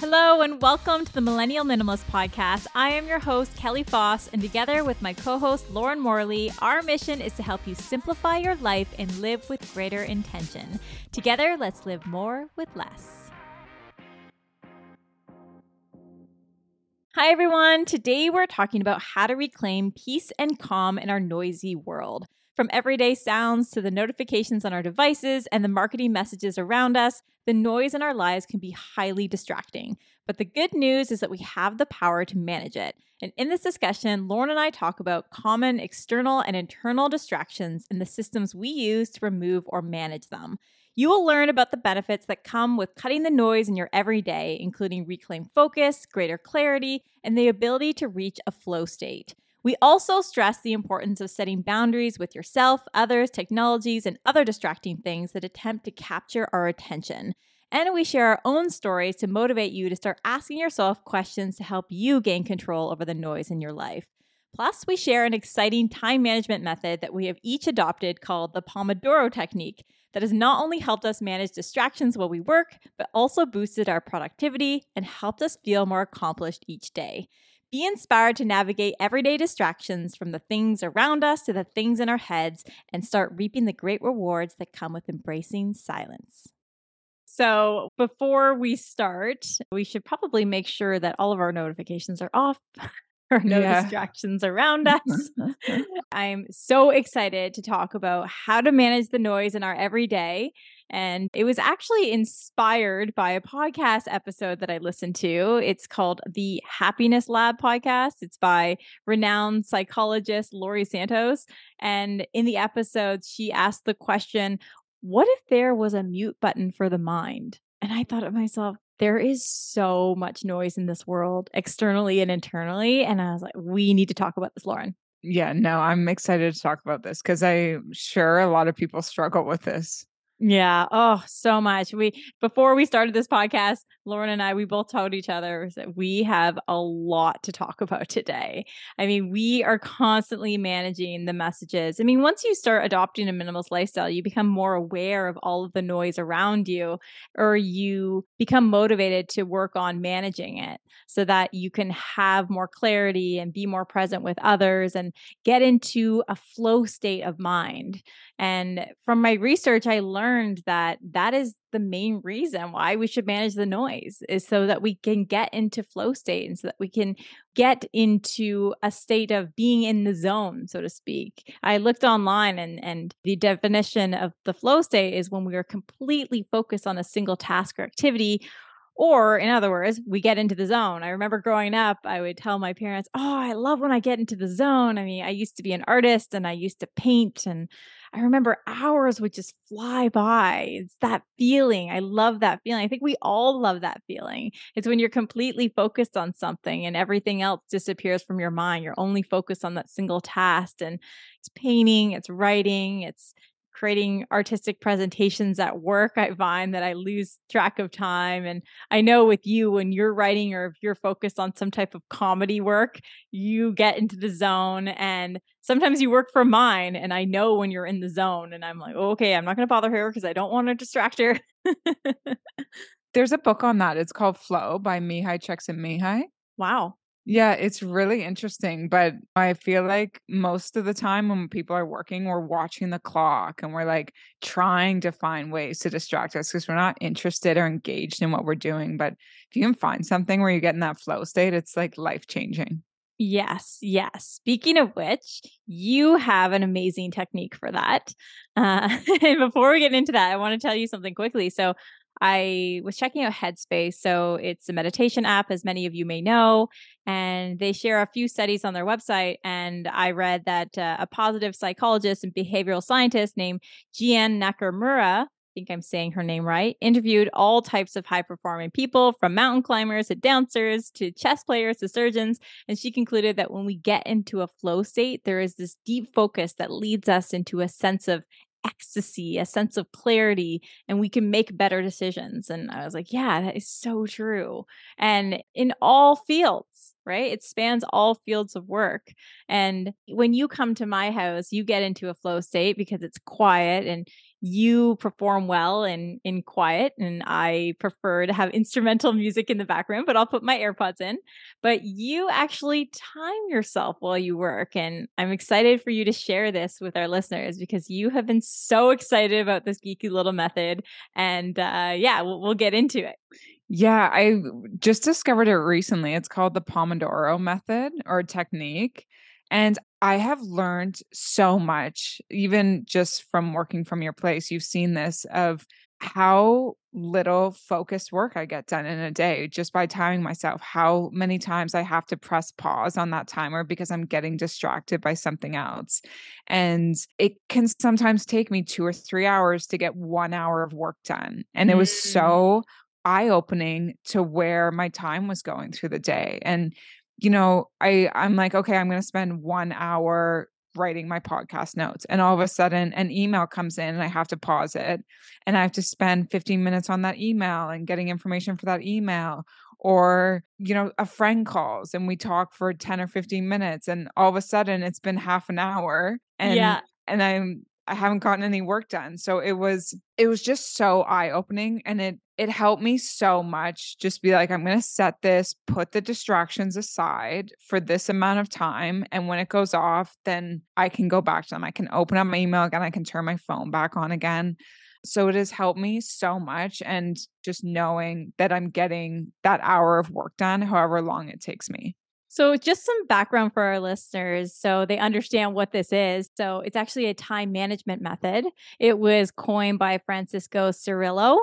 Hello, and welcome to the Millennial Minimalist Podcast. I am your host, Kelly Foss, and together with my co host, Lauren Morley, our mission is to help you simplify your life and live with greater intention. Together, let's live more with less. Hi, everyone. Today, we're talking about how to reclaim peace and calm in our noisy world. From everyday sounds to the notifications on our devices and the marketing messages around us, the noise in our lives can be highly distracting. But the good news is that we have the power to manage it. And in this discussion, Lauren and I talk about common external and internal distractions and the systems we use to remove or manage them. You will learn about the benefits that come with cutting the noise in your everyday, including reclaimed focus, greater clarity, and the ability to reach a flow state. We also stress the importance of setting boundaries with yourself, others, technologies, and other distracting things that attempt to capture our attention. And we share our own stories to motivate you to start asking yourself questions to help you gain control over the noise in your life. Plus, we share an exciting time management method that we have each adopted called the Pomodoro Technique that has not only helped us manage distractions while we work, but also boosted our productivity and helped us feel more accomplished each day. Be inspired to navigate everyday distractions from the things around us to the things in our heads and start reaping the great rewards that come with embracing silence. So, before we start, we should probably make sure that all of our notifications are off. or no yeah. distractions around us. I'm so excited to talk about how to manage the noise in our everyday and it was actually inspired by a podcast episode that I listened to. It's called the Happiness Lab podcast. It's by renowned psychologist Laurie Santos. And in the episode, she asked the question What if there was a mute button for the mind? And I thought to myself, there is so much noise in this world, externally and internally. And I was like, we need to talk about this, Lauren. Yeah, no, I'm excited to talk about this because I'm sure a lot of people struggle with this. Yeah. Oh, so much. We before we started this podcast, Lauren and I, we both told each other that we have a lot to talk about today. I mean, we are constantly managing the messages. I mean, once you start adopting a minimalist lifestyle, you become more aware of all of the noise around you, or you become motivated to work on managing it so that you can have more clarity and be more present with others and get into a flow state of mind. And from my research, I learned that that is the main reason why we should manage the noise is so that we can get into flow state and so that we can get into a state of being in the zone so to speak. I looked online and and the definition of the flow state is when we are completely focused on a single task or activity or, in other words, we get into the zone. I remember growing up, I would tell my parents, Oh, I love when I get into the zone. I mean, I used to be an artist and I used to paint, and I remember hours would just fly by. It's that feeling. I love that feeling. I think we all love that feeling. It's when you're completely focused on something and everything else disappears from your mind. You're only focused on that single task. And it's painting, it's writing, it's creating artistic presentations at work, I find that I lose track of time. And I know with you, when you're writing or if you're focused on some type of comedy work, you get into the zone. And sometimes you work from mine. And I know when you're in the zone, and I'm like, okay, I'm not going to bother her because I don't want to distract her. There's a book on that. It's called Flow by Mihaly Csikszentmihalyi. Wow. Yeah, it's really interesting, but I feel like most of the time when people are working, we're watching the clock and we're like trying to find ways to distract us because we're not interested or engaged in what we're doing. But if you can find something where you get in that flow state, it's like life changing. Yes, yes. Speaking of which, you have an amazing technique for that. Uh, and before we get into that, I want to tell you something quickly. So, I was checking out Headspace. So it's a meditation app, as many of you may know, and they share a few studies on their website. And I read that uh, a positive psychologist and behavioral scientist named Jeanne Nakamura, I think I'm saying her name right, interviewed all types of high performing people from mountain climbers to dancers to chess players to surgeons. And she concluded that when we get into a flow state, there is this deep focus that leads us into a sense of ecstasy, a sense of clarity, and we can make better decisions. And I was like, yeah, that is so true. And in all fields, right? It spans all fields of work. And when you come to my house, you get into a flow state because it's quiet and you perform well in in quiet and I prefer to have instrumental music in the background, but I'll put my AirPods in. But you actually time yourself while you work and I'm excited for you to share this with our listeners because you have been so excited about this geeky little method and uh yeah, we'll, we'll get into it. Yeah, I just discovered it recently. It's called the Pomodoro method or technique. And I have learned so much, even just from working from your place. You've seen this of how little focused work I get done in a day just by timing myself, how many times I have to press pause on that timer because I'm getting distracted by something else. And it can sometimes take me two or three hours to get one hour of work done. And it was mm. so eye opening to where my time was going through the day. And you know, I I'm like, okay, I'm going to spend 1 hour writing my podcast notes and all of a sudden an email comes in and I have to pause it and I have to spend 15 minutes on that email and getting information for that email or you know a friend calls and we talk for 10 or 15 minutes and all of a sudden it's been half an hour and yeah. and I'm I haven't gotten any work done. So it was it was just so eye-opening and it it helped me so much just be like I'm going to set this, put the distractions aside for this amount of time and when it goes off then I can go back to them. I can open up my email again, I can turn my phone back on again. So it has helped me so much and just knowing that I'm getting that hour of work done however long it takes me. So, just some background for our listeners so they understand what this is. So, it's actually a time management method. It was coined by Francesco Cirillo,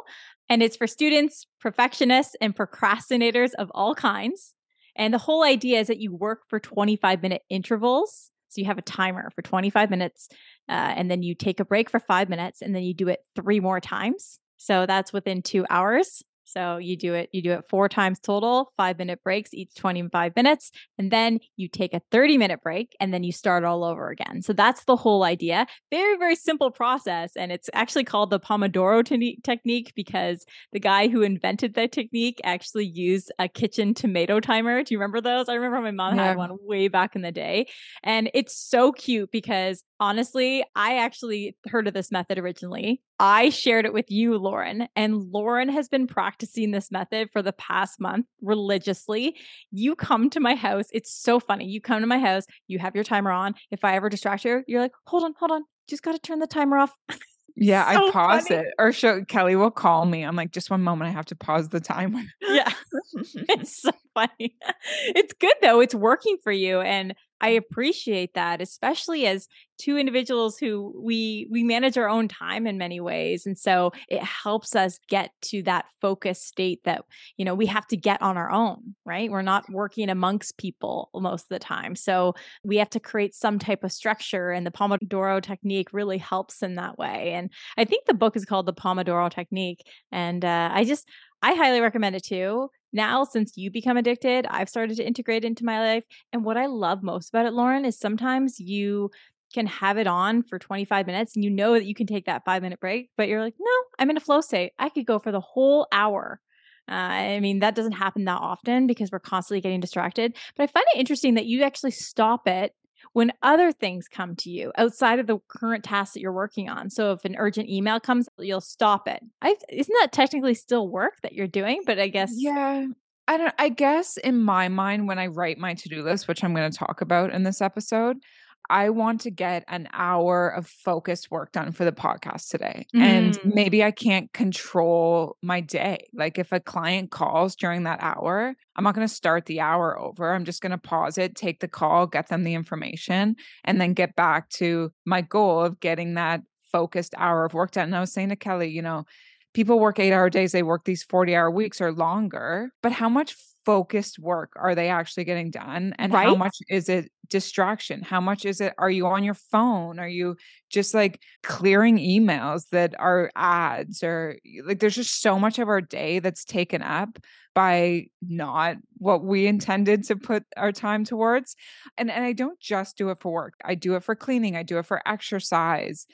and it's for students, perfectionists, and procrastinators of all kinds. And the whole idea is that you work for 25 minute intervals. So, you have a timer for 25 minutes, uh, and then you take a break for five minutes, and then you do it three more times. So, that's within two hours. So you do it, you do it four times total, five minute breaks, each 25 minutes. And then you take a 30 minute break and then you start all over again. So that's the whole idea. Very, very simple process. And it's actually called the Pomodoro te- technique because the guy who invented that technique actually used a kitchen tomato timer. Do you remember those? I remember my mom yeah. had one way back in the day. And it's so cute because honestly, I actually heard of this method originally. I shared it with you, Lauren, and Lauren has been practicing this method for the past month religiously. You come to my house. It's so funny. You come to my house, you have your timer on. If I ever distract you, you're like, hold on, hold on. Just got to turn the timer off. Yeah, so I pause funny. it. Or show Kelly will call me. I'm like, just one moment, I have to pause the timer. yeah. it's so funny. It's good though. It's working for you. And I appreciate that, especially as two individuals who we we manage our own time in many ways and so it helps us get to that focused state that you know we have to get on our own right? We're not working amongst people most of the time so we have to create some type of structure and the pomodoro technique really helps in that way and i think the book is called the pomodoro technique and uh, i just I highly recommend it too now since you become addicted i've started to integrate into my life and what i love most about it lauren is sometimes you can have it on for 25 minutes and you know that you can take that five minute break but you're like no i'm in a flow state i could go for the whole hour uh, I mean, that doesn't happen that often because we're constantly getting distracted. But I find it interesting that you actually stop it when other things come to you outside of the current task that you're working on. So if an urgent email comes, you'll stop it. I, isn't that technically still work that you're doing? But I guess yeah. I don't I guess in my mind when I write my to-do list, which I'm going to talk about in this episode, I want to get an hour of focused work done for the podcast today. Mm. And maybe I can't control my day. Like if a client calls during that hour, I'm not going to start the hour over. I'm just going to pause it, take the call, get them the information, and then get back to my goal of getting that focused hour of work done. And I was saying to Kelly, you know, people work eight hour days, they work these 40 hour weeks or longer, but how much focused work are they actually getting done and right? how much is it distraction? How much is it are you on your phone? Are you just like clearing emails that are ads or like there's just so much of our day that's taken up by not what we intended to put our time towards and and I don't just do it for work. I do it for cleaning I do it for exercise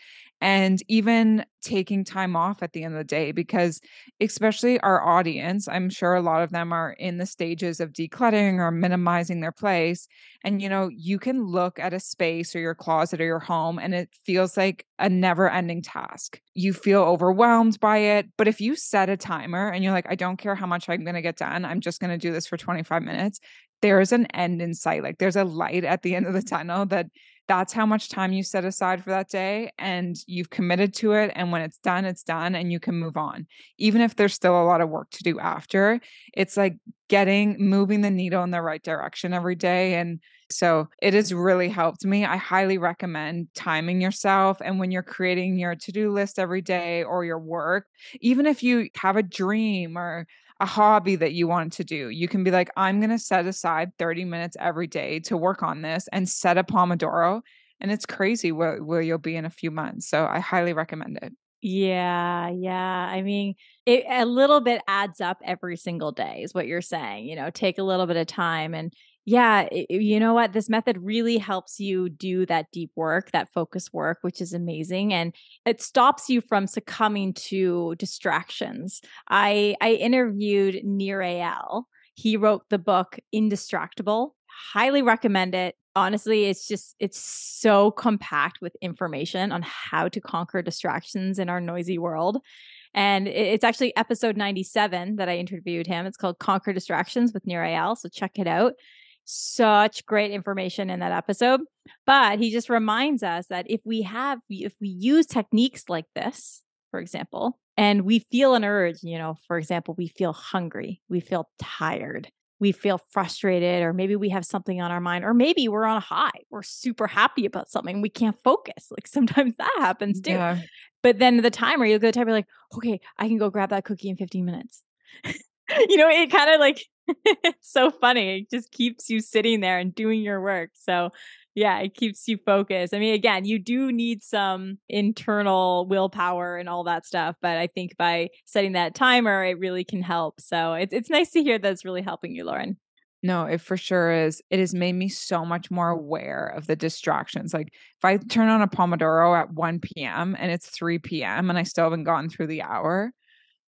and even taking time off at the end of the day because especially our audience i'm sure a lot of them are in the stages of decluttering or minimizing their place and you know you can look at a space or your closet or your home and it feels like a never ending task. You feel overwhelmed by it but if you set a timer and you're like i don't care how much i'm going to get done i'm just going to do this for 25 minutes there's an end in sight like there's a light at the end of the tunnel that that's how much time you set aside for that day and you've committed to it and when it's done it's done and you can move on. Even if there's still a lot of work to do after it's like getting moving the needle in the right direction every day and so it has really helped me. I highly recommend timing yourself and when you're creating your to-do list every day or your work even if you have a dream or a hobby that you want to do. You can be like, I'm going to set aside 30 minutes every day to work on this and set a Pomodoro. And it's crazy where, where you'll be in a few months. So I highly recommend it. Yeah, yeah. I mean, it a little bit adds up every single day, is what you're saying. You know, take a little bit of time and yeah, you know what? This method really helps you do that deep work, that focus work, which is amazing. And it stops you from succumbing to distractions. I I interviewed Nir Eyal. He wrote the book Indistractable. Highly recommend it. Honestly, it's just it's so compact with information on how to conquer distractions in our noisy world. And it's actually episode 97 that I interviewed him. It's called Conquer Distractions with Nir Eyal. So check it out such great information in that episode. But he just reminds us that if we have, if we use techniques like this, for example, and we feel an urge, you know, for example, we feel hungry, we feel tired, we feel frustrated, or maybe we have something on our mind, or maybe we're on a high, we're super happy about something, we can't focus. Like sometimes that happens too. Yeah. But then the timer, you'll go to the timer like, okay, I can go grab that cookie in 15 minutes. you know, it kind of like it's so funny. It just keeps you sitting there and doing your work. So, yeah, it keeps you focused. I mean, again, you do need some internal willpower and all that stuff, but I think by setting that timer, it really can help. So, it's it's nice to hear that it's really helping you, Lauren. No, it for sure is. It has made me so much more aware of the distractions. Like if I turn on a Pomodoro at 1 p.m. and it's 3 p.m. and I still haven't gone through the hour,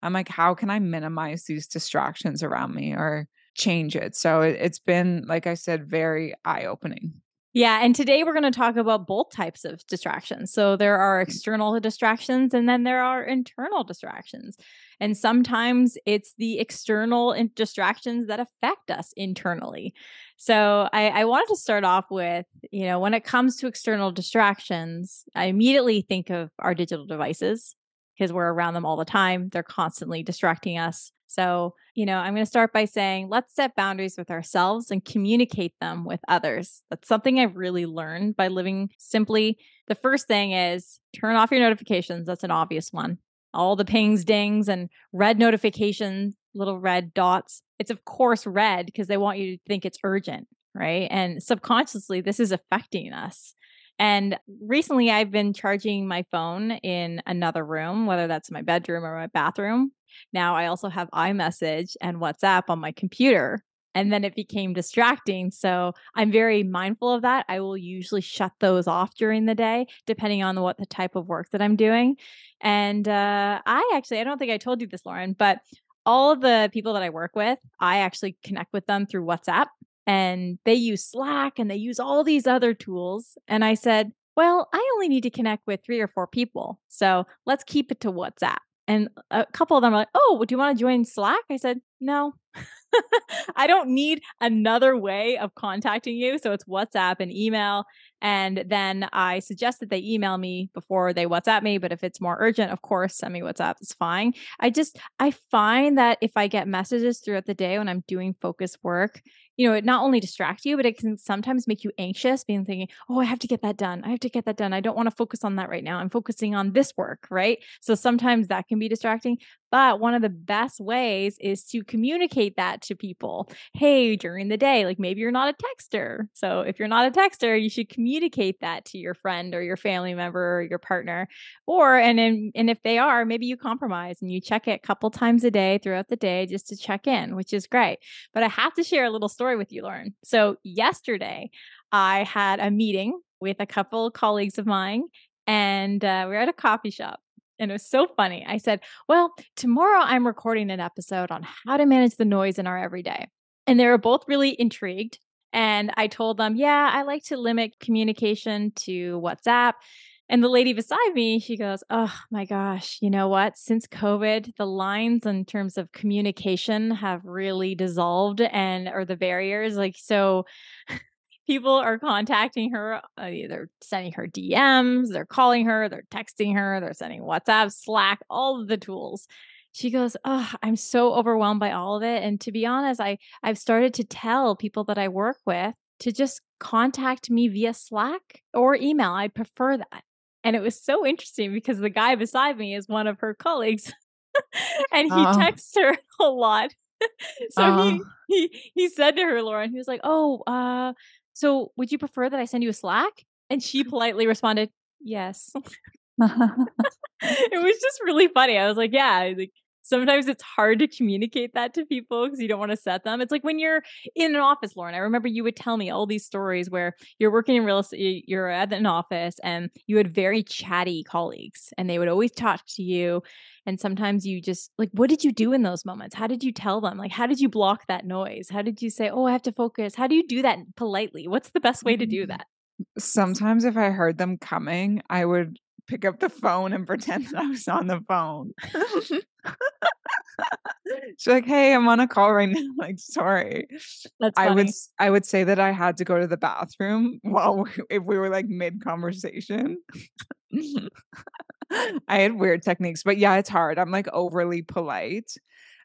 I'm like, how can I minimize these distractions around me or change it? So it, it's been, like I said, very eye opening. Yeah. And today we're going to talk about both types of distractions. So there are mm. external distractions and then there are internal distractions. And sometimes it's the external distractions that affect us internally. So I, I wanted to start off with, you know, when it comes to external distractions, I immediately think of our digital devices because we're around them all the time. They're constantly distracting us. So, you know, I'm going to start by saying let's set boundaries with ourselves and communicate them with others. That's something I've really learned by living simply. The first thing is turn off your notifications. That's an obvious one. All the pings, dings, and red notifications, little red dots. It's, of course, red because they want you to think it's urgent, right? And subconsciously, this is affecting us. And recently I've been charging my phone in another room, whether that's my bedroom or my bathroom. Now I also have iMessage and WhatsApp on my computer. And then it became distracting. So I'm very mindful of that. I will usually shut those off during the day, depending on what the type of work that I'm doing. And uh, I actually, I don't think I told you this, Lauren, but all of the people that I work with, I actually connect with them through WhatsApp and they use Slack and they use all these other tools. And I said, well, I only need to connect with three or four people. So let's keep it to WhatsApp. And a couple of them are like, oh, do you want to join Slack? I said, no. I don't need another way of contacting you. So it's WhatsApp and email. And then I suggest that they email me before they WhatsApp me. But if it's more urgent, of course, send me WhatsApp. It's fine. I just, I find that if I get messages throughout the day when I'm doing focus work, you know, it not only distract you, but it can sometimes make you anxious, being thinking, oh, I have to get that done. I have to get that done. I don't want to focus on that right now. I'm focusing on this work, right? So sometimes that can be distracting. But one of the best ways is to communicate that to people. Hey, during the day, like maybe you're not a texter. So if you're not a texter, you should communicate that to your friend or your family member or your partner. Or and in, and if they are, maybe you compromise and you check it a couple times a day throughout the day just to check in, which is great. But I have to share a little story with you, Lauren. So yesterday, I had a meeting with a couple colleagues of mine and uh, we were at a coffee shop. And it was so funny. I said, Well, tomorrow I'm recording an episode on how to manage the noise in our everyday. And they were both really intrigued. And I told them, Yeah, I like to limit communication to WhatsApp. And the lady beside me, she goes, Oh my gosh, you know what? Since COVID, the lines in terms of communication have really dissolved and or the barriers. Like, so people are contacting her, uh, either sending her DMs, they're calling her, they're texting her, they're sending WhatsApp, Slack, all of the tools. She goes, "Oh, I'm so overwhelmed by all of it." And to be honest, I I've started to tell people that I work with to just contact me via Slack or email. I prefer that. And it was so interesting because the guy beside me is one of her colleagues. and he uh, texts her a lot. so uh, he, he he said to her, Lauren, he was like, "Oh, uh, so would you prefer that I send you a Slack? And she politely responded, Yes. it was just really funny. I was like, Yeah, like sometimes it's hard to communicate that to people because you don't want to set them. It's like when you're in an office, Lauren. I remember you would tell me all these stories where you're working in real estate, you're at an office, and you had very chatty colleagues, and they would always talk to you. And sometimes you just like, what did you do in those moments? How did you tell them? Like, how did you block that noise? How did you say, oh, I have to focus? How do you do that politely? What's the best way to do mm. that? Sometimes if I heard them coming, I would pick up the phone and pretend that I was on the phone. She's like, "Hey, I'm on a call right now." like, sorry. That's funny. I would I would say that I had to go to the bathroom while we, if we were like mid conversation. Mm-hmm. I had weird techniques, but yeah, it's hard. I'm like overly polite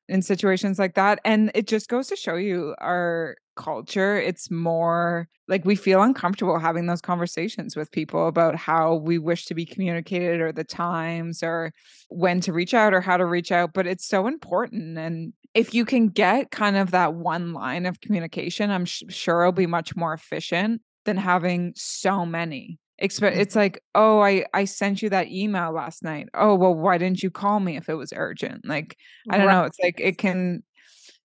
in situations like that, and it just goes to show you our culture, it's more like we feel uncomfortable having those conversations with people about how we wish to be communicated or the times or when to reach out or how to reach out. But it's so important. And if you can get kind of that one line of communication, I'm sh- sure it'll be much more efficient than having so many. It's like, oh, I I sent you that email last night. Oh, well, why didn't you call me if it was urgent? Like, I don't right. know. It's like it can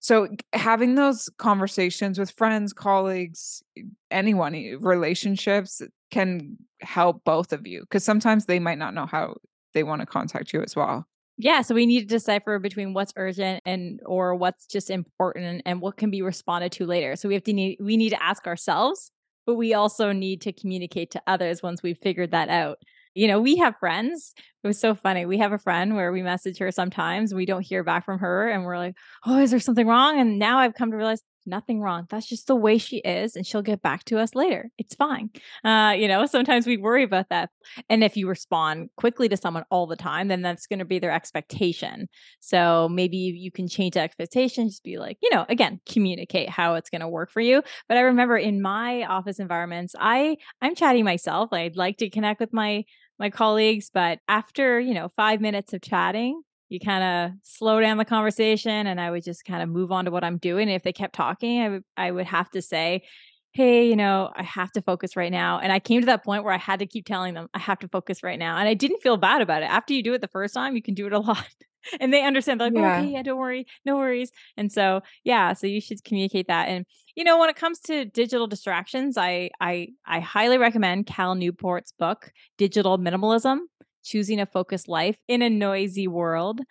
so having those conversations with friends, colleagues, anyone, relationships can help both of you because sometimes they might not know how they want to contact you as well. Yeah, so we need to decipher between what's urgent and or what's just important and what can be responded to later. So we have to need we need to ask ourselves, but we also need to communicate to others once we've figured that out you know, we have friends. It was so funny. We have a friend where we message her sometimes, we don't hear back from her, and we're like, oh, is there something wrong? And now I've come to realize nothing wrong. That's just the way she is, and she'll get back to us later. It's fine. Uh, you know, sometimes we worry about that. And if you respond quickly to someone all the time, then that's going to be their expectation. So maybe you can change the expectation, just be like, you know, again, communicate how it's going to work for you. But I remember in my office environments, I I'm chatting myself. I'd like to connect with my my colleagues, but after, you know, 5 minutes of chatting, you kind of slow down the conversation and I would just kind of move on to what I'm doing. And if they kept talking, I would I would have to say, "Hey, you know, I have to focus right now." And I came to that point where I had to keep telling them, "I have to focus right now." And I didn't feel bad about it. After you do it the first time, you can do it a lot. and they understand They're like, oh, yeah. "Okay, yeah, don't worry. No worries." And so, yeah, so you should communicate that. And you know, when it comes to digital distractions, I I I highly recommend Cal Newport's book, Digital Minimalism choosing a focused life in a noisy world.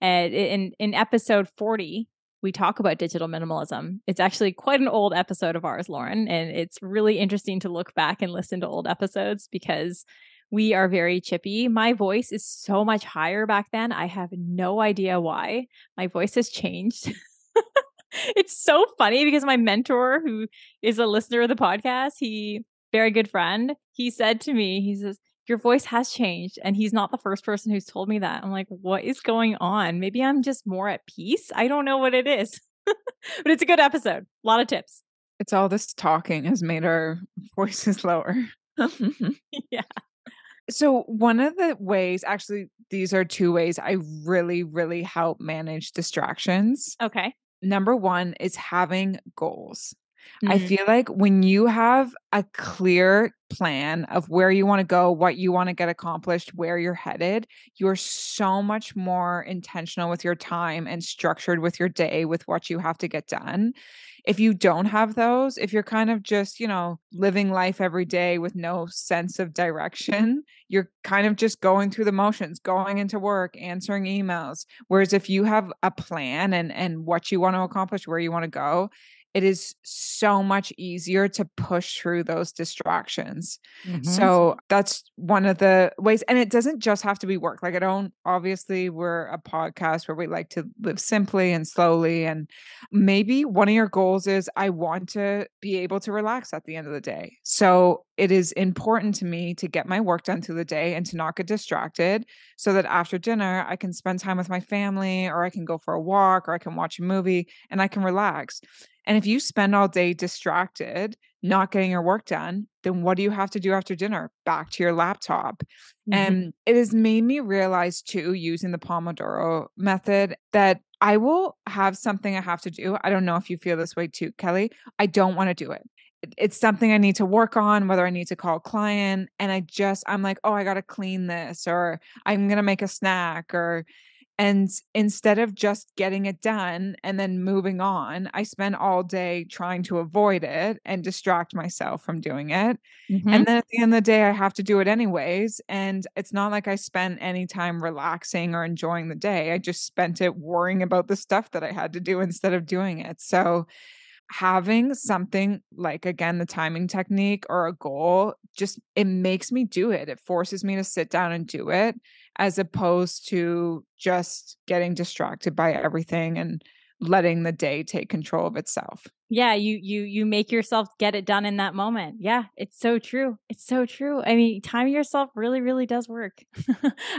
And in in episode 40, we talk about digital minimalism. It's actually quite an old episode of ours, Lauren, and it's really interesting to look back and listen to old episodes because we are very chippy. My voice is so much higher back then. I have no idea why. My voice has changed. it's so funny because my mentor, who is a listener of the podcast, he very good friend, he said to me, he says, your voice has changed. And he's not the first person who's told me that. I'm like, what is going on? Maybe I'm just more at peace. I don't know what it is. but it's a good episode. A lot of tips. It's all this talking has made our voices lower. yeah. So, one of the ways, actually, these are two ways I really, really help manage distractions. Okay. Number one is having goals. I mm-hmm. feel like when you have a clear plan of where you want to go, what you want to get accomplished, where you're headed, you're so much more intentional with your time and structured with your day with what you have to get done. If you don't have those, if you're kind of just, you know, living life every day with no sense of direction, you're kind of just going through the motions, going into work, answering emails. Whereas if you have a plan and and what you want to accomplish, where you want to go, it is so much easier to push through those distractions. Mm-hmm. So that's one of the ways. And it doesn't just have to be work. Like, I don't, obviously, we're a podcast where we like to live simply and slowly. And maybe one of your goals is I want to be able to relax at the end of the day. So it is important to me to get my work done through the day and to not get distracted so that after dinner I can spend time with my family or I can go for a walk or I can watch a movie and I can relax. And if you spend all day distracted, not getting your work done, then what do you have to do after dinner? Back to your laptop. Mm-hmm. And it has made me realize too, using the Pomodoro method, that I will have something I have to do. I don't know if you feel this way too, Kelly. I don't want to do it. It's something I need to work on, whether I need to call a client. And I just, I'm like, oh, I got to clean this, or I'm going to make a snack, or and instead of just getting it done and then moving on, I spend all day trying to avoid it and distract myself from doing it. Mm-hmm. And then at the end of the day, I have to do it anyways. And it's not like I spent any time relaxing or enjoying the day. I just spent it worrying about the stuff that I had to do instead of doing it. So, having something like again the timing technique or a goal just it makes me do it it forces me to sit down and do it as opposed to just getting distracted by everything and letting the day take control of itself. Yeah, you you you make yourself get it done in that moment. Yeah, it's so true. It's so true. I mean, timing yourself really really does work. I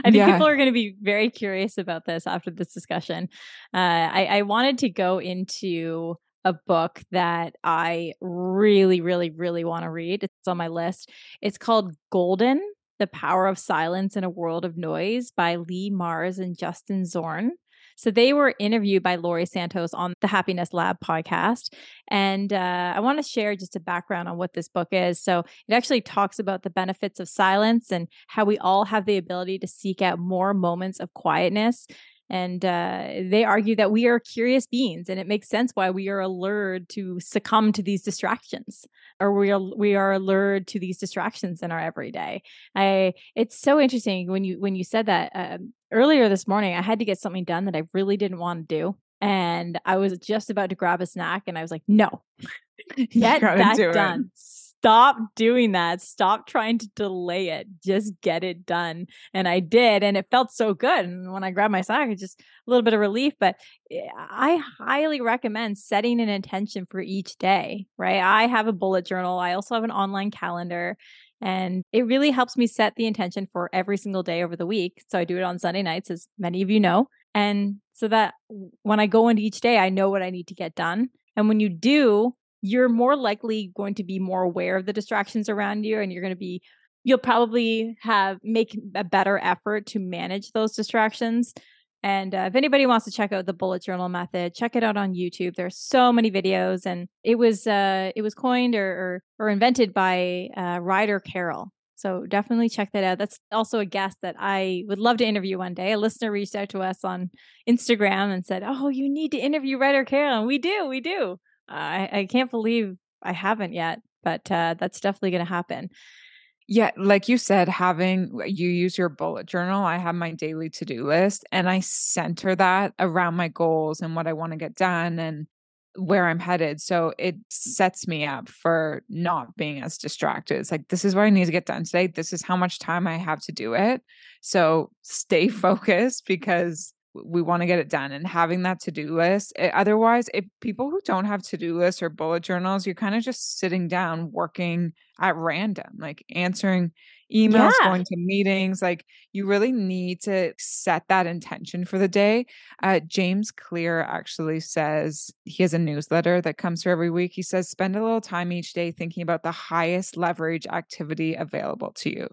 think yeah. people are going to be very curious about this after this discussion. Uh, I, I wanted to go into a book that I really, really, really want to read. It's on my list. It's called Golden the Power of Silence in a World of Noise by Leigh Marz and Justin Zorn. So they were interviewed by Laurie Santos on the Happiness Lab podcast. And uh, I want to share just a background on what this book is. So it actually talks about the benefits of silence and how we all have the ability to seek out more moments of quietness and uh, they argue that we are curious beings, and it makes sense why we are allured to succumb to these distractions, or we are we are allured to these distractions in our everyday. I it's so interesting when you when you said that uh, earlier this morning. I had to get something done that I really didn't want to do, and I was just about to grab a snack, and I was like, "No, get that do done." Stop doing that. Stop trying to delay it. Just get it done. And I did. And it felt so good. And when I grabbed my sock, it's just a little bit of relief. But eh, I highly recommend setting an intention for each day, right? I have a bullet journal. I also have an online calendar. And it really helps me set the intention for every single day over the week. So I do it on Sunday nights, as many of you know. And so that when I go into each day, I know what I need to get done. And when you do, you're more likely going to be more aware of the distractions around you and you're going to be you'll probably have make a better effort to manage those distractions and uh, if anybody wants to check out the bullet journal method check it out on youtube there's so many videos and it was uh it was coined or or, or invented by uh, ryder carroll so definitely check that out. That's also a guest that I would love to interview one day. A listener reached out to us on Instagram and said, "Oh, you need to interview Ryder Carroll." And we do, we do. I, I can't believe I haven't yet, but uh, that's definitely going to happen. Yeah, like you said, having you use your bullet journal, I have my daily to do list and I center that around my goals and what I want to get done and where I'm headed. So it sets me up for not being as distracted. It's like, this is what I need to get done today. This is how much time I have to do it. So stay focused because we want to get it done and having that to-do list it, eh, otherwise if people who don't have to-do lists or bullet journals you're kind of just sitting down working at random like answering emails, yeah. going to meetings. Like you really need to set that intention for the day. Uh, James Clear actually says he has a newsletter that comes through every week. He says, spend a little time each day thinking about the highest leverage activity available to you.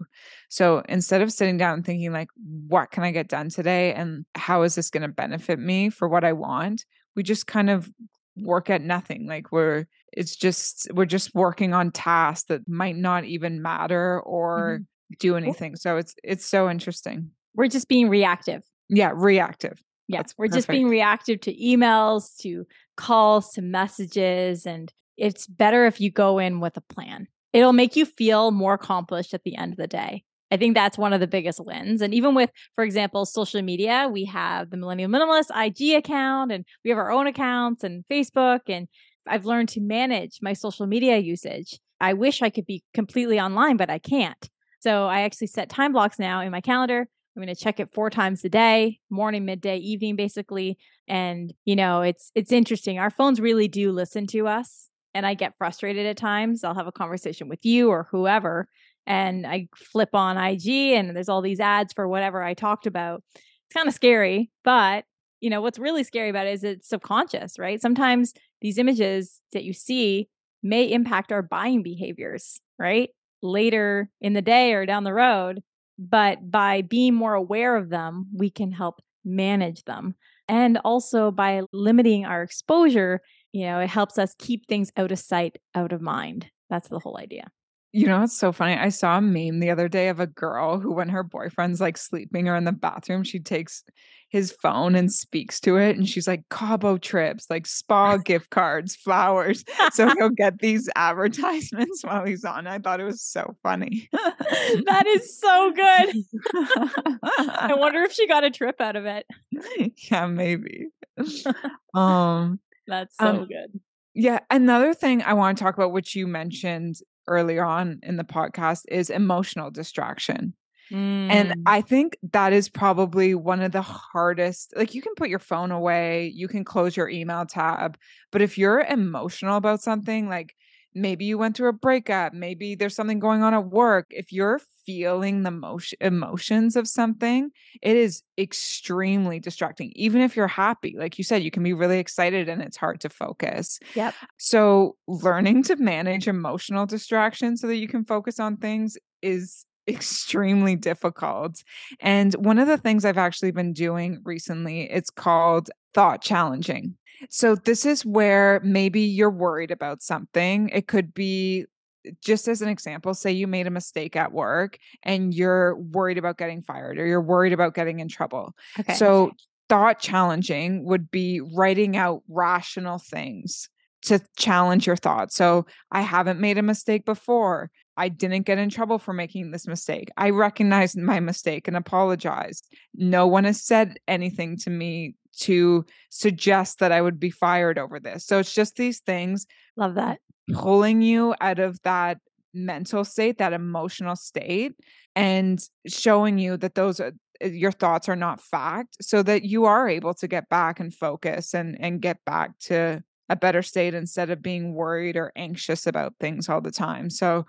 So instead of sitting down and thinking, like, what can I get done today? And how is this going to benefit me for what I want? We just kind of work at nothing. Like we're it's just we're just working on tasks that might not even matter or mm-hmm. do anything. So it's it's so interesting. We're just being reactive. Yeah, reactive. Yeah, we're perfect. just being reactive to emails, to calls, to messages and it's better if you go in with a plan. It'll make you feel more accomplished at the end of the day. I think that's one of the biggest wins. And even with, for example, social media, we have the Millennial Minimalist IG account and we have our own accounts and Facebook. And I've learned to manage my social media usage. I wish I could be completely online, but I can't. So I actually set time blocks now in my calendar. I'm going to check it four times a day, morning, midday, evening, basically. And, you know, it's, it's interesting. Our phones really do listen to us. And I get frustrated at times. I'll have a conversation with you or whoever and I flip on IG and there's all these ads for whatever I talked about. It's kind of scary, but you know what's really scary about it is it's subconscious, right? Sometimes these images that you see may impact our buying behaviors, right? Later in the day or down the road, but by being more aware of them, we can help manage them. And also by limiting our exposure, you know, it helps us keep things out of sight, out of mind. That's the whole idea. You know, it's so funny. I saw a meme the other day of a girl who, when her boyfriend's like sleeping or in the bathroom, she takes his phone and speaks to it. And she's like, Cabo trips, like spa gift cards, flowers. So he'll get these advertisements while he's on. I thought it was so funny. that is so good. I wonder if she got a trip out of it. Yeah, maybe. Um, That's so um, good. Yeah. Another thing I want to talk about, which you mentioned earlier on in the podcast is emotional distraction. Mm. And I think that is probably one of the hardest. Like, you can put your phone away, you can close your email tab, but if you're emotional about something, like maybe you went through a breakup, maybe there's something going on at work, if you're feeling the motion, emotions of something, it is extremely distracting. Even if you're happy, like you said, you can be really excited and it's hard to focus. Yep. So, learning to manage emotional distraction so that you can focus on things is extremely difficult. And one of the things I've actually been doing recently, it's called thought challenging. So this is where maybe you're worried about something. It could be just as an example, say you made a mistake at work and you're worried about getting fired or you're worried about getting in trouble. Okay. So, thought challenging would be writing out rational things to challenge your thoughts. So, I haven't made a mistake before. I didn't get in trouble for making this mistake. I recognized my mistake and apologized. No one has said anything to me to suggest that I would be fired over this. So it's just these things. Love that pulling you out of that mental state, that emotional state, and showing you that those are uh, your thoughts are not fact so that you are able to get back and focus and and get back to a better state instead of being worried or anxious about things all the time. So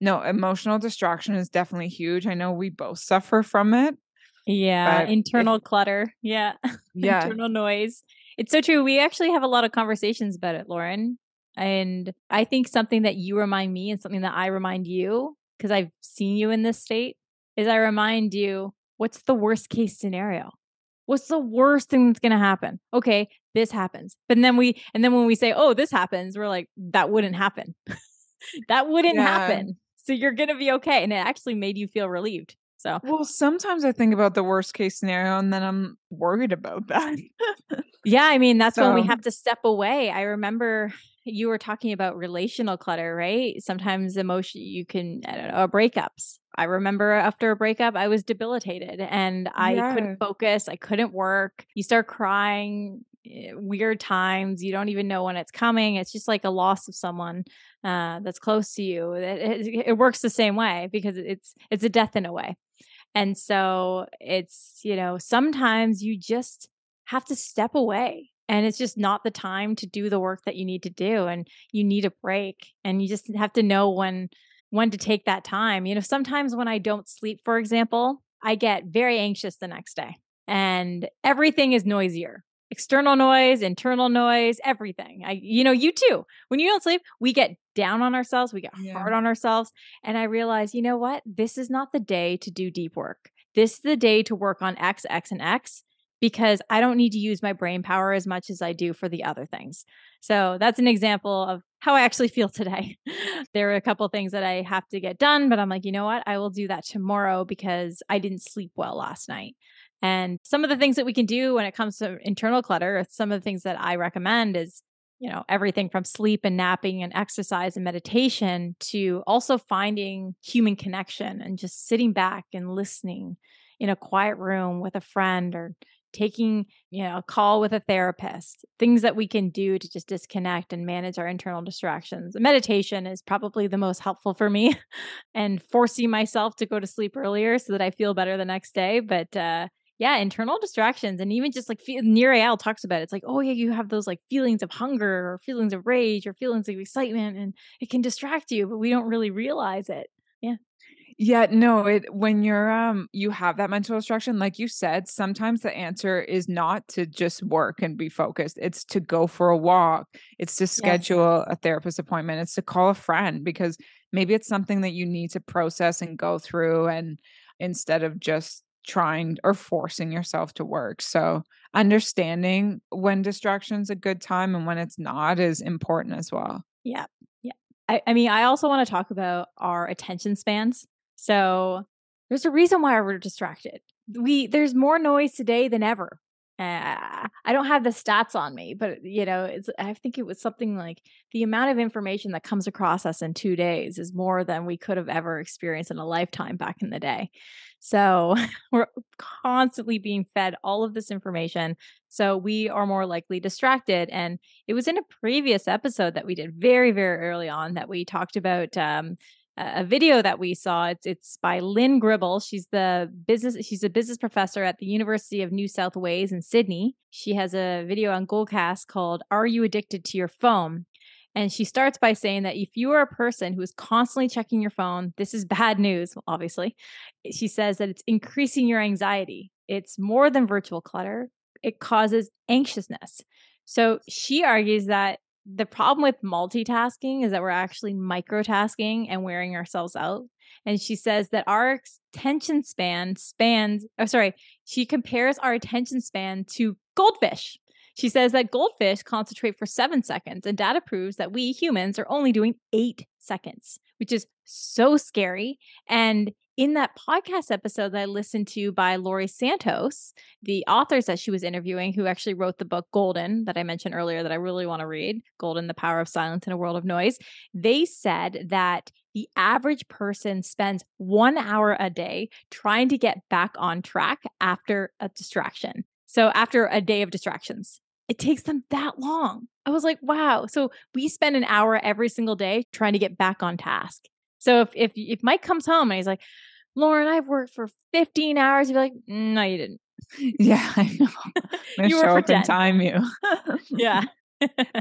no, emotional distraction is definitely huge. I know we both suffer from it. Yeah, internal if, clutter. Yeah. Yeah. internal noise. It's so true. We actually have a lot of conversations about it, Lauren. And I think something that you remind me and something that I remind you, because I've seen you in this state, is I remind you what's the worst case scenario? What's the worst thing that's going to happen? Okay, this happens. But then we, and then when we say, oh, this happens, we're like, that wouldn't happen. that wouldn't yeah. happen. So you're going to be okay. And it actually made you feel relieved. So, well, sometimes I think about the worst case scenario and then I'm worried about that. yeah. I mean, that's so. when we have to step away. I remember you were talking about relational clutter, right? Sometimes emotion you can I don't know, breakups. I remember after a breakup, I was debilitated and I yeah. couldn't focus. I couldn't work. You start crying, weird times. You don't even know when it's coming. It's just like a loss of someone uh, that's close to you. It, it, it works the same way because it's it's a death in a way. And so it's you know sometimes you just have to step away and it's just not the time to do the work that you need to do and you need a break and you just have to know when when to take that time you know sometimes when i don't sleep for example i get very anxious the next day and everything is noisier external noise internal noise everything i you know you too when you don't sleep we get down on ourselves we get yeah. hard on ourselves and i realize you know what this is not the day to do deep work this is the day to work on x x and x because I don't need to use my brain power as much as I do for the other things. So that's an example of how I actually feel today. there are a couple things that I have to get done, but I'm like, you know what? I will do that tomorrow because I didn't sleep well last night. And some of the things that we can do when it comes to internal clutter, some of the things that I recommend is, you know, everything from sleep and napping and exercise and meditation to also finding human connection and just sitting back and listening in a quiet room with a friend or taking you know a call with a therapist things that we can do to just disconnect and manage our internal distractions. Meditation is probably the most helpful for me and forcing myself to go to sleep earlier so that i feel better the next day but uh yeah, internal distractions and even just like feel, Nir talks about it. It's like, oh yeah, you have those like feelings of hunger or feelings of rage or feelings of excitement and it can distract you, but we don't really realize it. Yeah. Yeah, no, it when you're um you have that mental distraction, like you said, sometimes the answer is not to just work and be focused. It's to go for a walk. It's to schedule yes. a therapist appointment. It's to call a friend because maybe it's something that you need to process and go through and instead of just trying or forcing yourself to work. So, understanding when distraction's a good time and when it's not is important as well. Yeah. Yeah. I, I mean, I also want to talk about our attention spans. So, there's a reason why we're distracted. We there's more noise today than ever. Uh, I don't have the stats on me, but you know, it's I think it was something like the amount of information that comes across us in 2 days is more than we could have ever experienced in a lifetime back in the day. So, we're constantly being fed all of this information, so we are more likely distracted and it was in a previous episode that we did very very early on that we talked about um, a video that we saw. It's it's by Lynn Gribble. She's the business. She's a business professor at the University of New South Wales in Sydney. She has a video on Goalcast called "Are You Addicted to Your Phone?" And she starts by saying that if you are a person who is constantly checking your phone, this is bad news. Obviously, she says that it's increasing your anxiety. It's more than virtual clutter. It causes anxiousness. So she argues that the problem with multitasking is that we're actually microtasking and wearing ourselves out. And she says that our attention span spans, oh, sorry, she compares our attention span to goldfish. She says that goldfish concentrate for seven seconds, and data proves that we humans are only doing eight seconds, which is so scary. And in that podcast episode that I listened to by Laurie Santos, the authors that she was interviewing, who actually wrote the book Golden that I mentioned earlier that I really want to read, Golden, The Power of Silence in a World of Noise, they said that the average person spends one hour a day trying to get back on track after a distraction. So, after a day of distractions, it takes them that long. I was like, wow. So, we spend an hour every single day trying to get back on task. So if if if Mike comes home and he's like, Lauren, I've worked for 15 hours. You'd be like, no, you didn't. Yeah, I know. you show up and time you. yeah.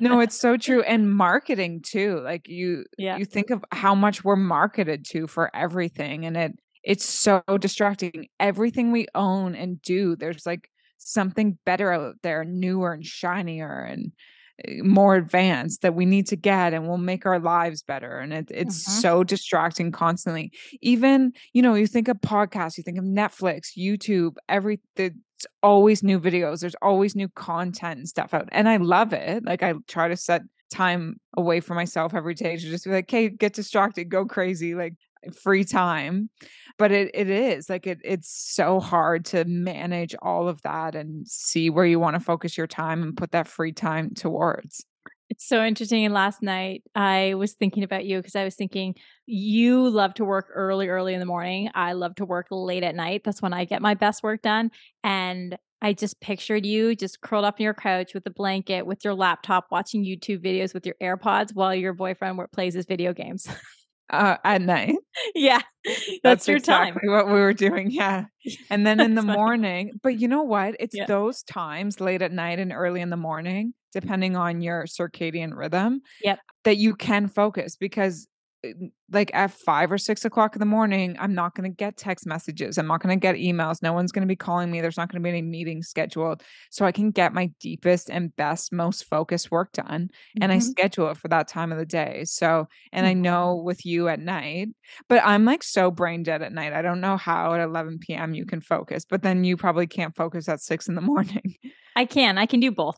no, it's so true. And marketing too. Like you yeah. you think of how much we're marketed to for everything. And it it's so distracting. Everything we own and do, there's like something better out there, newer and shinier and more advanced that we need to get and will make our lives better. And it, it's mm-hmm. so distracting constantly. Even you know you think of podcasts you think of netflix youtube every there's always new videos there's always new content and stuff out. And i love it. Like i try to set time away for myself every day to just be like hey get distracted go crazy. Like free time but it it is like it it's so hard to manage all of that and see where you want to focus your time and put that free time towards it's so interesting. And last night I was thinking about you because I was thinking you love to work early, early in the morning. I love to work late at night. That's when I get my best work done. And I just pictured you just curled up in your couch with a blanket, with your laptop, watching YouTube videos with your AirPods while your boyfriend plays his video games. uh, at night. Yeah, that's, that's your exactly time. what we were doing. Yeah, and then in the funny. morning. But you know what? It's yeah. those times late at night and early in the morning, depending on your circadian rhythm. Yep. That you can focus because like at five or six o'clock in the morning, I'm not going to get text messages. I'm not going to get emails. No one's going to be calling me. There's not going to be any meetings scheduled. So I can get my deepest and best, most focused work done. Mm-hmm. And I mm-hmm. schedule it for that time of the day. So, and mm-hmm. I know with you at night, but I'm like so brain dead at night. I don't know how at 11 p.m. you can focus, but then you probably can't focus at six in the morning. I can. I can do both.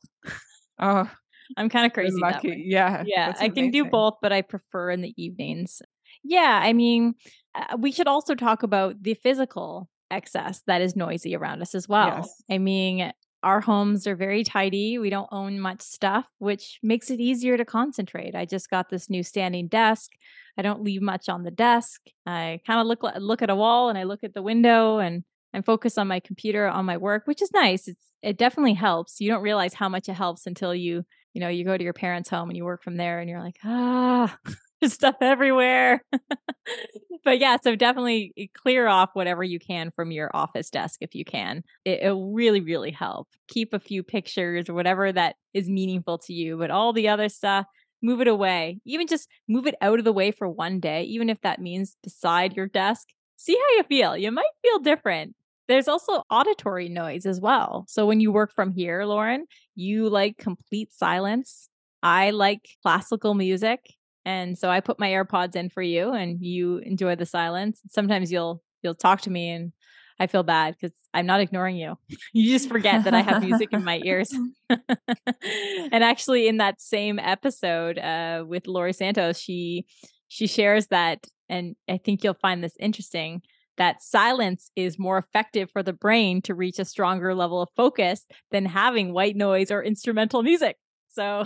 Oh, I'm kind of crazy. lucky. Yeah. Yeah. I can do both, but I prefer in the evenings. Yeah. I mean, uh, we should also talk about the physical excess that is noisy around us as well. Yes. I mean, our homes are very tidy. We don't own much stuff, which makes it easier to concentrate. I just got this new standing desk. I don't leave much on the desk. I kind of look look at a wall and I look at the window and I'm focused on my computer on my work, which is nice. It's it definitely helps. You don't realize how much it helps until you you know, you go to your parents' home and you work from there and you're like, ah, there's stuff everywhere. but yeah, so definitely eh, clear off whatever you can from your office desk if you can. It, will really, really help. Keep a few pictures or whatever that is meaningful to you, but all the other stuff, move it away. Even just move it out of the way for one day, even if that means beside your desk. See how you feel. You might feel different. There's also auditory noise as well. So when you work from here, Lauren, you like complete silence. I like classical music. And so I put my AirPods in for you and you enjoy the silence. Sometimes you'll you'll talk to me and I feel bad because I'm not ignoring you. you just forget that I have music in my ears. and actually in that same episode uh, with Laurie Santos, she she shares that and I think you'll find this interesting that silence is more effective for the brain to reach a stronger level of focus than having white noise or instrumental music. So,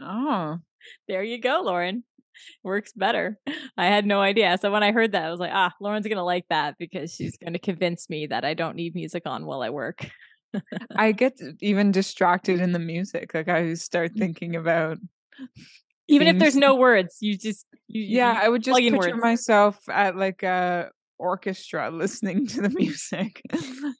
oh, there you go, Lauren. Works better. I had no idea. So when I heard that, I was like, ah, Lauren's going to like that because she's going to convince me that I don't need music on while I work. I get even distracted in the music. Like I start mm. thinking about even if there's no words, you just you, yeah. You I would just picture words. myself at like a orchestra listening to the music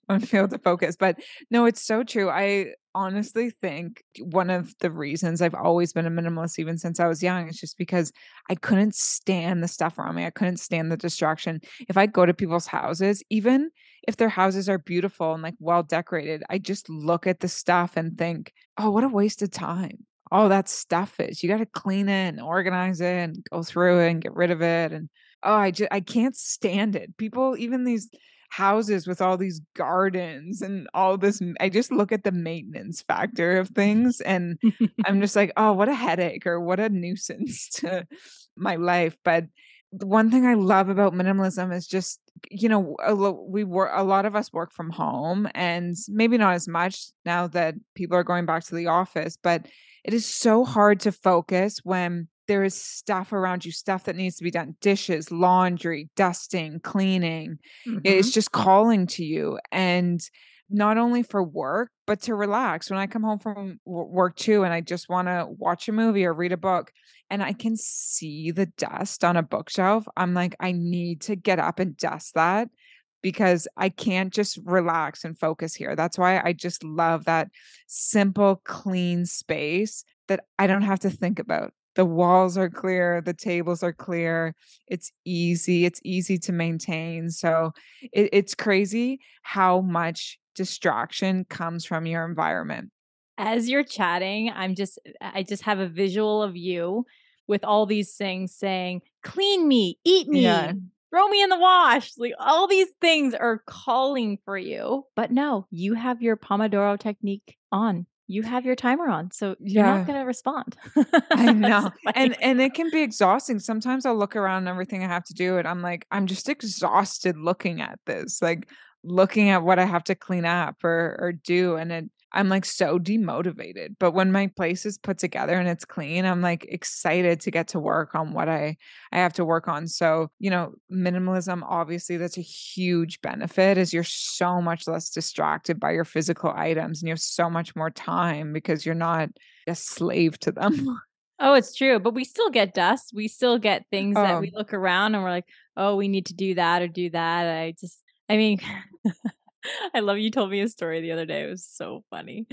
and feel the focus. But no, it's so true. I honestly think one of the reasons I've always been a minimalist, even since I was young, is just because I couldn't stand the stuff around me. I couldn't stand the distraction. If I go to people's houses, even if their houses are beautiful and like well decorated, I just look at the stuff and think, oh, what a waste of time. All that stuff is. You got to clean it and organize it and go through it and get rid of it. And oh, I just I can't stand it. People, even these houses with all these gardens and all this I just look at the maintenance factor of things and I'm just like, oh, what a headache or what a nuisance to my life. But one thing I love about minimalism is just, you know, a lo- we work, a lot of us work from home and maybe not as much now that people are going back to the office, but it is so hard to focus when there is stuff around you, stuff that needs to be done dishes, laundry, dusting, cleaning. Mm-hmm. It's just calling to you. And not only for work, but to relax. When I come home from work too, and I just want to watch a movie or read a book, and I can see the dust on a bookshelf, I'm like, I need to get up and dust that because I can't just relax and focus here. That's why I just love that simple, clean space that I don't have to think about the walls are clear the tables are clear it's easy it's easy to maintain so it, it's crazy how much distraction comes from your environment as you're chatting i'm just i just have a visual of you with all these things saying clean me eat me yeah. throw me in the wash like all these things are calling for you but no you have your pomodoro technique on you have your timer on so you're yeah. not going to respond i know and and it can be exhausting sometimes i'll look around and everything i have to do and i'm like i'm just exhausted looking at this like looking at what i have to clean up or or do and it I'm like so demotivated. But when my place is put together and it's clean, I'm like excited to get to work on what I I have to work on. So, you know, minimalism obviously that's a huge benefit is you're so much less distracted by your physical items and you have so much more time because you're not a slave to them. Oh, it's true. But we still get dust. We still get things oh. that we look around and we're like, oh, we need to do that or do that. I just, I mean, I love you told me a story the other day. It was so funny.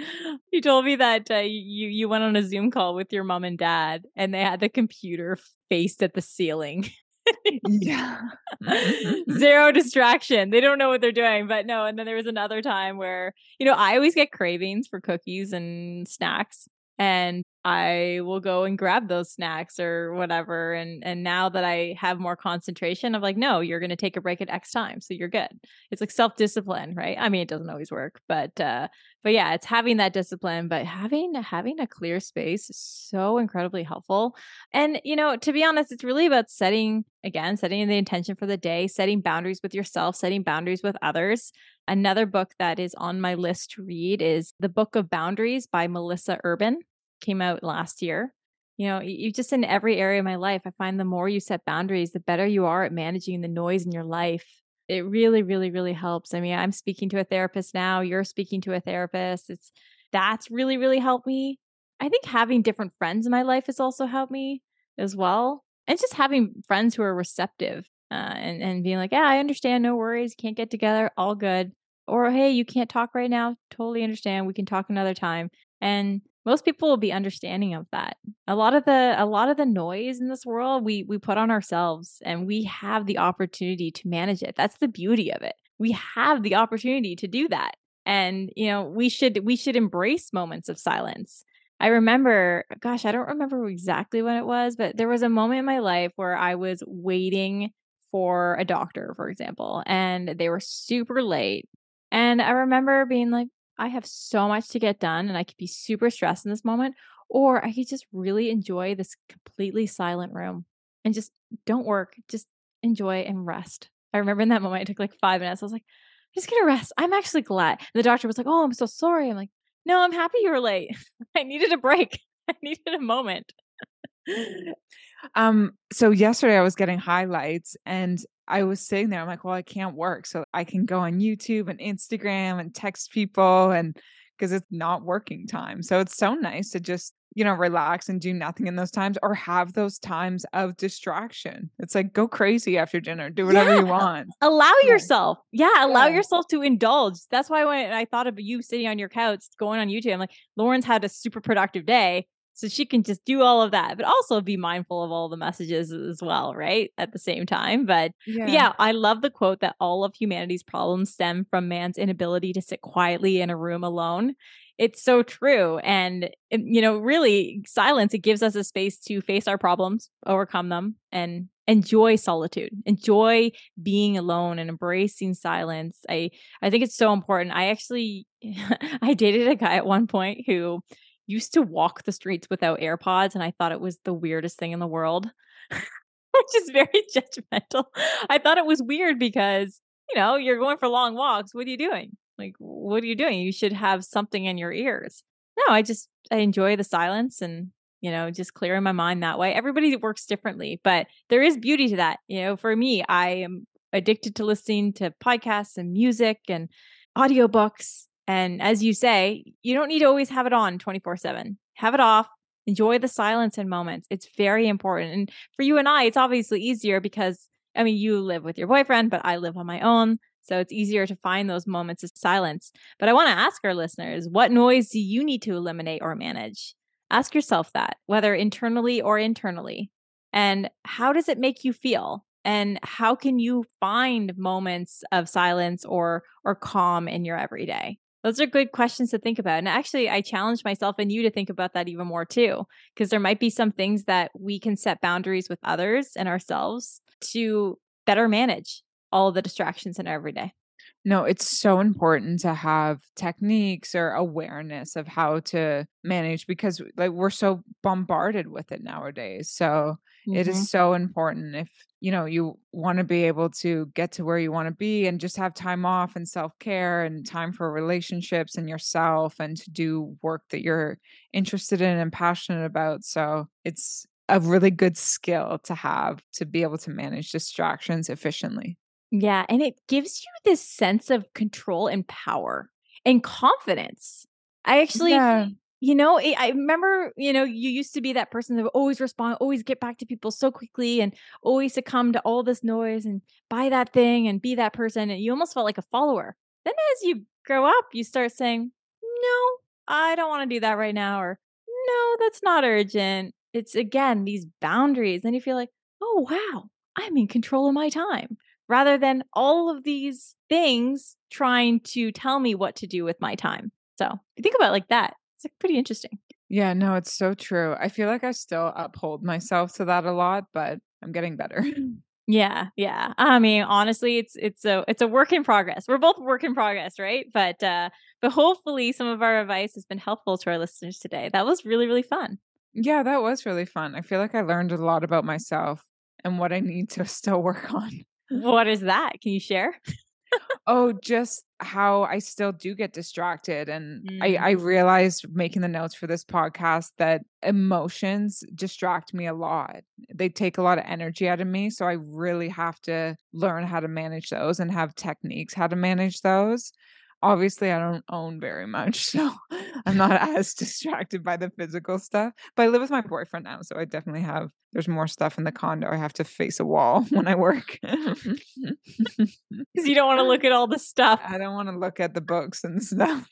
You told me that uh, you you went on a Zoom call with your mom and dad, and they had the computer faced at the ceiling. yeah. Zero distraction. They don't know what they're doing. But no, and then there was another time where, you know, I always get cravings for cookies and snacks. And I will go and grab those snacks or whatever. And and now that I have more concentration, I'm like, no, you're gonna take a break at X time. So you're good. It's like self-discipline, right? I mean, it doesn't always work, but uh, but yeah, it's having that discipline, but having having a clear space is so incredibly helpful. And you know, to be honest, it's really about setting again, setting the intention for the day, setting boundaries with yourself, setting boundaries with others. Another book that is on my list to read is The Book of Boundaries by Melissa Urban came out last year. You know, you just in every area of my life, I find the more you set boundaries, the better you are at managing the noise in your life. It really, really, really helps. I mean, I'm speaking to a therapist now. You're speaking to a therapist. It's that's really, really helped me. I think having different friends in my life has also helped me as well. And just having friends who are receptive uh, and, and being like, yeah, I understand. No worries. Can't get together. All good. Or, hey, you can't talk right now. Totally understand. We can talk another time. And most people will be understanding of that. A lot of the a lot of the noise in this world we we put on ourselves and we have the opportunity to manage it. That's the beauty of it. We have the opportunity to do that. And you know we should we should embrace moments of silence. I remember gosh i don't remember exactly when it was but there was a moment in my life where i was waiting for a doctor for example and they were super late. And i remember being like I have so much to get done and I could be super stressed in this moment, or I could just really enjoy this completely silent room and just don't work, just enjoy and rest. I remember in that moment, it took like five minutes. I was like, just gonna rest. I'm actually glad. And the doctor was like, Oh, I'm so sorry. I'm like, No, I'm happy you were late. I needed a break. I needed a moment. um, so yesterday I was getting highlights and I was sitting there, I'm like, well, I can't work. So I can go on YouTube and Instagram and text people and because it's not working time. So it's so nice to just, you know, relax and do nothing in those times or have those times of distraction. It's like go crazy after dinner, do whatever Yeah. you want. Allow Yeah. yourself. Yeah, allow Yeah. yourself to indulge. That's why when I thought of you sitting on your couch going on YouTube, I'm like, Lauren's had a super productive day. So she can just do all of that, but also be mindful of all the messages as well, right? At the same time. But Yeah. yeah, I love the quote that all of humanity's problems stem from man's inability to sit quietly in a room alone. It's so true. And, it- you know, really, silence, it gives us a space to face our problems, overcome them, and enjoy solitude, enjoy being alone and embracing silence. I, I think it's so important. I actually, I dated a guy at one point who used to walk the streets without AirPods, and I thought it was the weirdest thing in the world which is very judgmental. I thought it was weird because, you know, you're going for long walks. What are you doing? Like, what are you doing? You should have something in your ears. No, I just, I enjoy the silence and, you know, just clearing my mind that way. Everybody works differently, but there is beauty to that. You know, for me, I am addicted to listening to podcasts and music and audiobooks. And as you say, you don't need to always have it on 24 7. Have it off, enjoy the silence in moments. It's very important. And for you and I, it's obviously easier because I mean, you live with your boyfriend, but I live on my own. So it's easier to find those moments of silence. But I want to ask our listeners what noise do you need to eliminate or manage? Ask yourself that, whether internally or internally. And how does it make you feel? And how can you find moments of silence or or calm in your everyday? Those are good questions to think about. And actually, I challenge myself and you to think about that even more too, because there might be some things that we can set boundaries with others and ourselves to better manage all the distractions in our everyday. No, it's so important to have techniques or awareness of how to manage because like we're so bombarded with it nowadays. So it Mhm. is so important if you know you want to be able to get to where you want to be and just have time off and self-care and time for relationships and yourself and to do work that you're interested in and passionate about. So it's a really good skill to have to be able to manage distractions efficiently. Yeah, and it gives you this sense of control and power and confidence. I actually, Yeah. you know, I I remember, you know, you used to be that person that would always respond, always get back to people so quickly and always succumb to all this noise and buy that thing and be that person. And you almost felt like a follower. Then as you grow up, you start saying, no, I don't want to do that right now, or no, that's not urgent. It's again these boundaries. Then you feel like, oh, wow, I'm in control of my time rather than all of these things trying to tell me what to do with my time. So think about it like that, it's like pretty interesting. Yeah, no, it's so true. I feel like I still uphold myself to that a lot, but I'm getting better. Yeah, yeah. I mean, honestly, it's it's a it's a work in progress. We're both work in progress, right? But uh but hopefully some of our advice has been helpful to our listeners today. That was really really fun. Yeah, that was really fun. I feel like I learned a lot about myself and what I need to still work on. What is that? Can you share? oh, just how I still do get distracted. And mm. I, I realized making the notes for this podcast that emotions distract me a lot. They take a lot of energy out of me. So I really have to learn how to manage those and have techniques how to manage those obviously I don't own very much, so I'm not as distracted by the physical stuff. But I live with my boyfriend now, so I definitely have there's more stuff in the condo. I have to face a wall when I work. Because you don't want to look at all the stuff. I don't want to look at the books and stuff.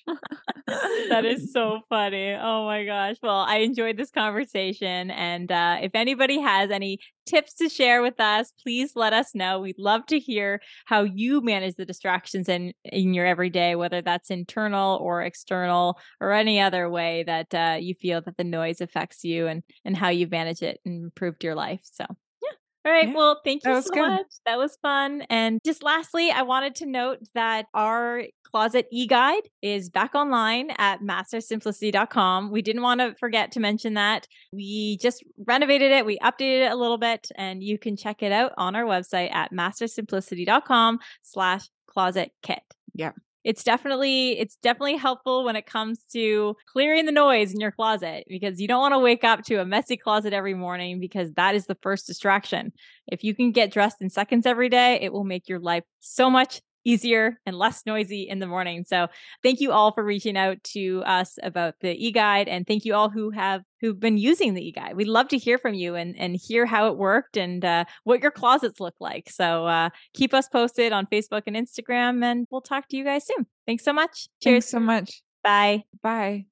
that is so funny. Oh my gosh. Well, I enjoyed this conversation. And uh, if anybody has any tips to share with us, please let us know. We'd love to hear how you manage the distractions in, in your everyday, whether that's internal or external or any other way that uh, you feel that the noise affects you and, and how you manage it and improved your life. So yeah. all right. Yeah, well, thank you so good. much. That was fun. And just lastly, I wanted to note that our closet e-guide is back online at mastersimplicity.com. We didn't want to forget to mention that. We just renovated it, we updated it a little bit, and you can check it out on our website at mastersimplicity.com slash closet kit. Yeah it's definitely it's definitely helpful when it comes to clearing the noise in your closet because you don't want to wake up to a messy closet every morning because that is the first distraction. If you can get dressed in seconds every day, it will make your life so much easier and less noisy in the morning. So thank you all for reaching out to us about the e-guide and thank you all who have who've been using the e-guide. We'd love to hear from you and and hear how it worked and uh, what your closets look like. So uh, keep us posted on Facebook and Instagram and we'll talk to you guys soon. Thanks so much. Cheers Thanks so much. Bye. Bye.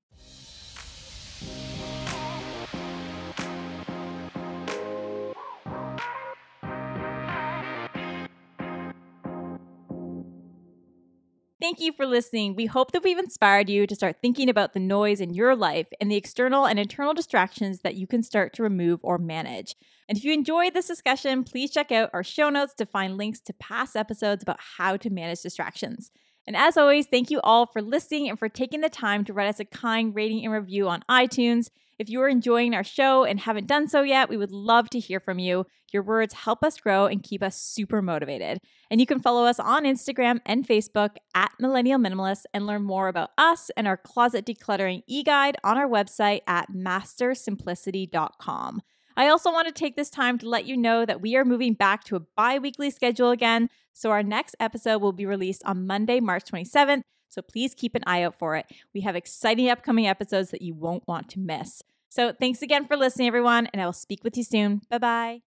Thank you for listening. We hope that we've inspired you to start thinking about the noise in your life and the external and internal distractions that you can start to remove or manage. And if you enjoyed this discussion, please check out our show notes to find links to past episodes about how to manage distractions. And as always, thank you all for listening and for taking the time to write us a kind rating and review on iTunes. If you are enjoying our show and haven't done so yet, we would love to hear from you. Your words help us grow and keep us super motivated. And you can follow us on Instagram and Facebook at Millennial Minimalists and learn more about us and our closet decluttering e guide on our website at mastersimplicity.com. I also want to take this time to let you know that we are moving back to a bi weekly schedule again. So our next episode will be released on Monday, March 27th. So please keep an eye out for it. We have exciting upcoming episodes that you won't want to miss. So thanks again for listening, everyone, and I will speak with you soon. Bye bye.